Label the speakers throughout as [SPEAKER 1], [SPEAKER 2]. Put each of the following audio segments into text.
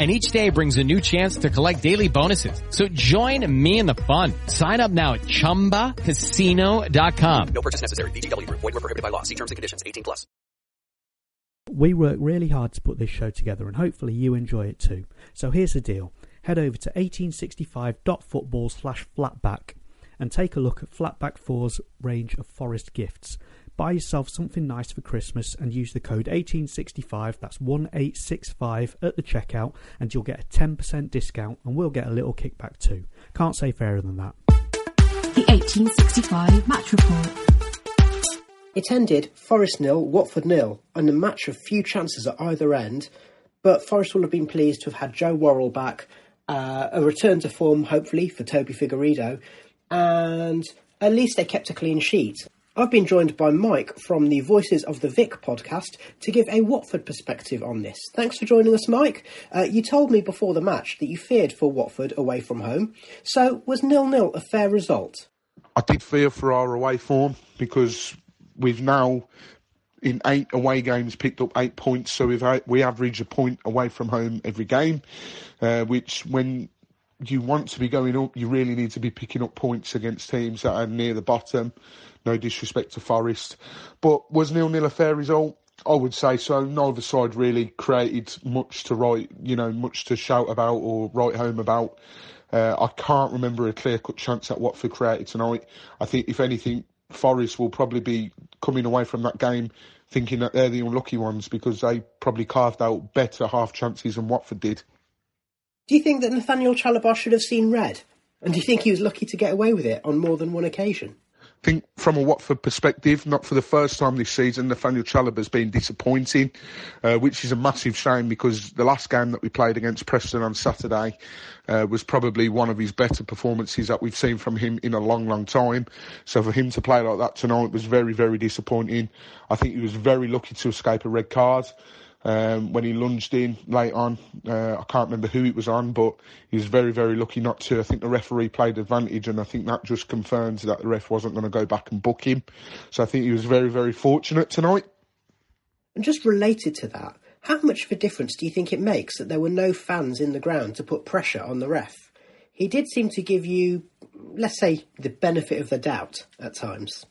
[SPEAKER 1] and each day brings a new chance to collect daily bonuses. So join me in the fun. Sign up now at ChumbaCasino.com.
[SPEAKER 2] No purchase necessary. VGW Group. Void were prohibited by law. See terms and conditions. 18 plus.
[SPEAKER 3] We work really hard to put this show together and hopefully you enjoy it too. So here's the deal. Head over to 1865.football slash flatback and take a look at Flatback 4's range of forest gifts. Buy yourself something nice for Christmas and use the code 1865, that's 1865 at the checkout, and you'll get a 10% discount and we'll get a little kickback too. Can't say fairer than that.
[SPEAKER 4] The 1865 Match Report.
[SPEAKER 5] It ended Forest nil, Watford nil, and a match of few chances at either end. But Forest will have been pleased to have had Joe Worrall back, uh, a return to form, hopefully, for Toby Figueiredo, and at least they kept a clean sheet. I've been joined by Mike from the Voices of the Vic podcast to give a Watford perspective on this. Thanks for joining us, Mike. Uh, you told me before the match that you feared for Watford away from home. So, was nil nil a fair result?
[SPEAKER 6] I did fear for our away form because we've now, in eight away games, picked up eight points. So we've we average a point away from home every game, uh, which when you want to be going up, you really need to be picking up points against teams that are near the bottom. No disrespect to Forest, but was nil nil a fair result? I would say so. Neither side really created much to write, you know, much to shout about or write home about. Uh, I can't remember a clear cut chance that Watford created tonight. I think, if anything, Forest will probably be coming away from that game thinking that they're the unlucky ones because they probably carved out better half chances than Watford did.
[SPEAKER 5] Do you think that Nathaniel Chalobah should have seen red? And do you think he was lucky to get away with it on more than one occasion?
[SPEAKER 6] I think from a Watford perspective, not for the first time this season, Nathaniel Chalobah's been disappointing, uh, which is a massive shame because the last game that we played against Preston on Saturday uh, was probably one of his better performances that we've seen from him in a long, long time. So for him to play like that tonight was very, very disappointing. I think he was very lucky to escape a red card um, when he lunged in late on. Uh, I can't remember who it was on, but he was very, very lucky not to. I think the referee played advantage, and I think that just confirms that the ref wasn't going to go back and book him. So I think he was very, very fortunate tonight.
[SPEAKER 5] And just related to that, how much of a difference do you think it makes that there were no fans in the ground to put pressure on the ref? He did seem to give you, let's say, the benefit of the doubt at times.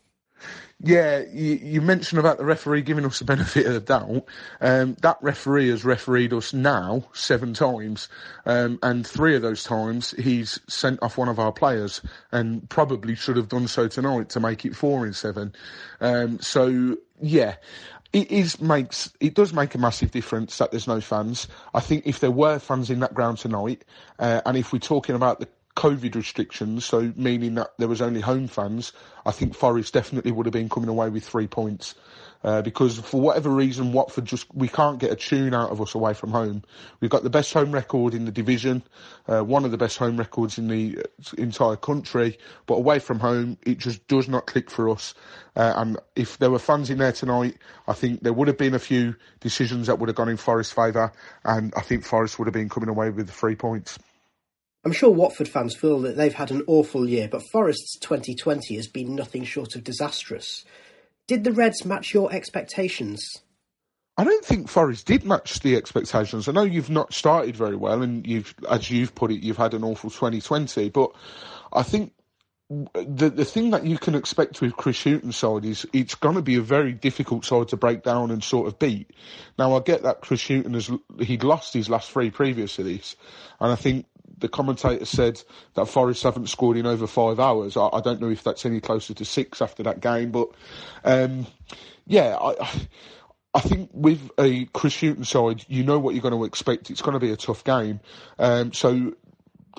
[SPEAKER 6] Yeah, you, you, mentioned about the referee giving us the benefit of the doubt. Um, that referee has refereed us now seven times, um, and three of those times he's sent off one of our players, and probably should have done so tonight to make it four in seven. Um, so yeah, it is makes it does make a massive difference that there's no fans. I think if there were fans in that ground tonight, uh, and if we're talking about the COVID restrictions, so meaning that there was only home fans, I think Forest definitely would have been coming away with three points. Uh, because for whatever reason, Watford just we can't get a tune out of us away from home. We've got the best home record in the division, uh, one of the best home records in the uh, entire country. But away from home, it just does not click for us. Uh, and if there were fans in there tonight, I think there would have been a few decisions that would have gone in Forest's favour, and I think Forest would have been coming away with three points.
[SPEAKER 5] I'm sure Watford fans feel that they've had an awful year, but Forest's 2020 has been nothing short of disastrous. Did the Reds match your expectations?
[SPEAKER 6] I don't think Forest did match the expectations. I know you've not started very well, and you've, as you've put it, you've had an awful 2020. But I think the the thing that you can expect with Chris Hughton's side is it's going to be a very difficult side to break down and sort of beat. Now I get that Chris Hughton has he'd lost his last three previous to this, and I think the commentator said that Forest haven't scored in over five hours. I, I don't know if that's any closer to six after that game, but um, yeah, I, I think with a Chris Hughton side, you know what you're going to expect. It's going to be a tough game. Um, so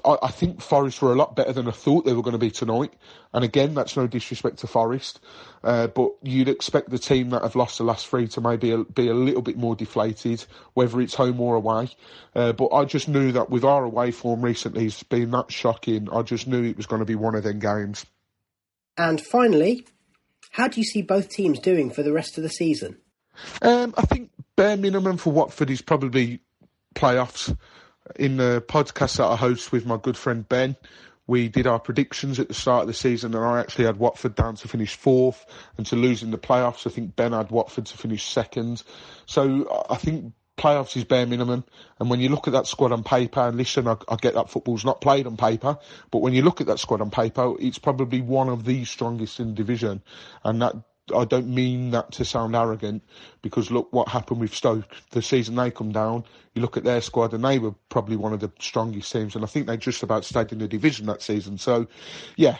[SPEAKER 6] I, I, think Forest were a lot better than I thought they were going to be tonight. And again, that's no disrespect to Forest, uh, but you'd expect the team that have lost the last three to maybe a, be a little bit more deflated, whether it's home or away. Uh, but I just knew that with our away form recently it's been that shocking, I just knew it was going to be one of them games.
[SPEAKER 5] And finally, how do you see both teams doing for the rest of the season?
[SPEAKER 6] Um, I think bare minimum for Watford is probably playoffs. In the podcast that I host with my good friend Ben, we did our predictions at the start of the season, and I actually had Watford down to finish fourth and to lose in the playoffs. I think Ben had Watford to finish second. So I think playoffs is bare minimum. And when you look at that squad on paper, and listen, I, I, get that football's not played on paper, but when you look at that squad on paper, it's probably one of the strongest in division. And that I don't mean that to sound arrogant because look what happened with Stoke the season they come down. You look at their squad and they were probably one of the strongest teams, and I think they just about stayed in the division that season. So, yeah.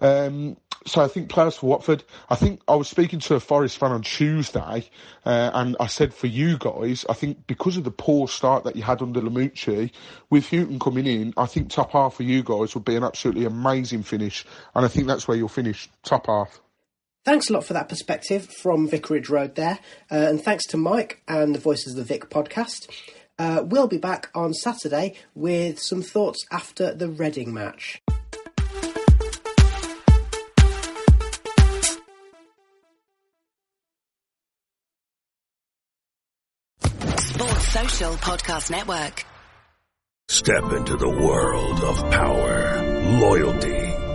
[SPEAKER 6] Um, so I think players for Watford. I think I was speaking to a Forest fan on Tuesday, uh, and I said for you guys, I think because of the poor start that you had under Lamouchi, with Hughton coming in, I think top half for you guys would be an absolutely amazing finish, and I think that's where you'll finish top half.
[SPEAKER 5] Thanks a lot for that perspective from Vicarage Road there. Uh, and thanks to Mike and the Voices of the Vic podcast. Uh, we'll be back on Saturday with some thoughts after the Reading match.
[SPEAKER 7] Sports Social Podcast Network.
[SPEAKER 8] Step into the world of power, loyalty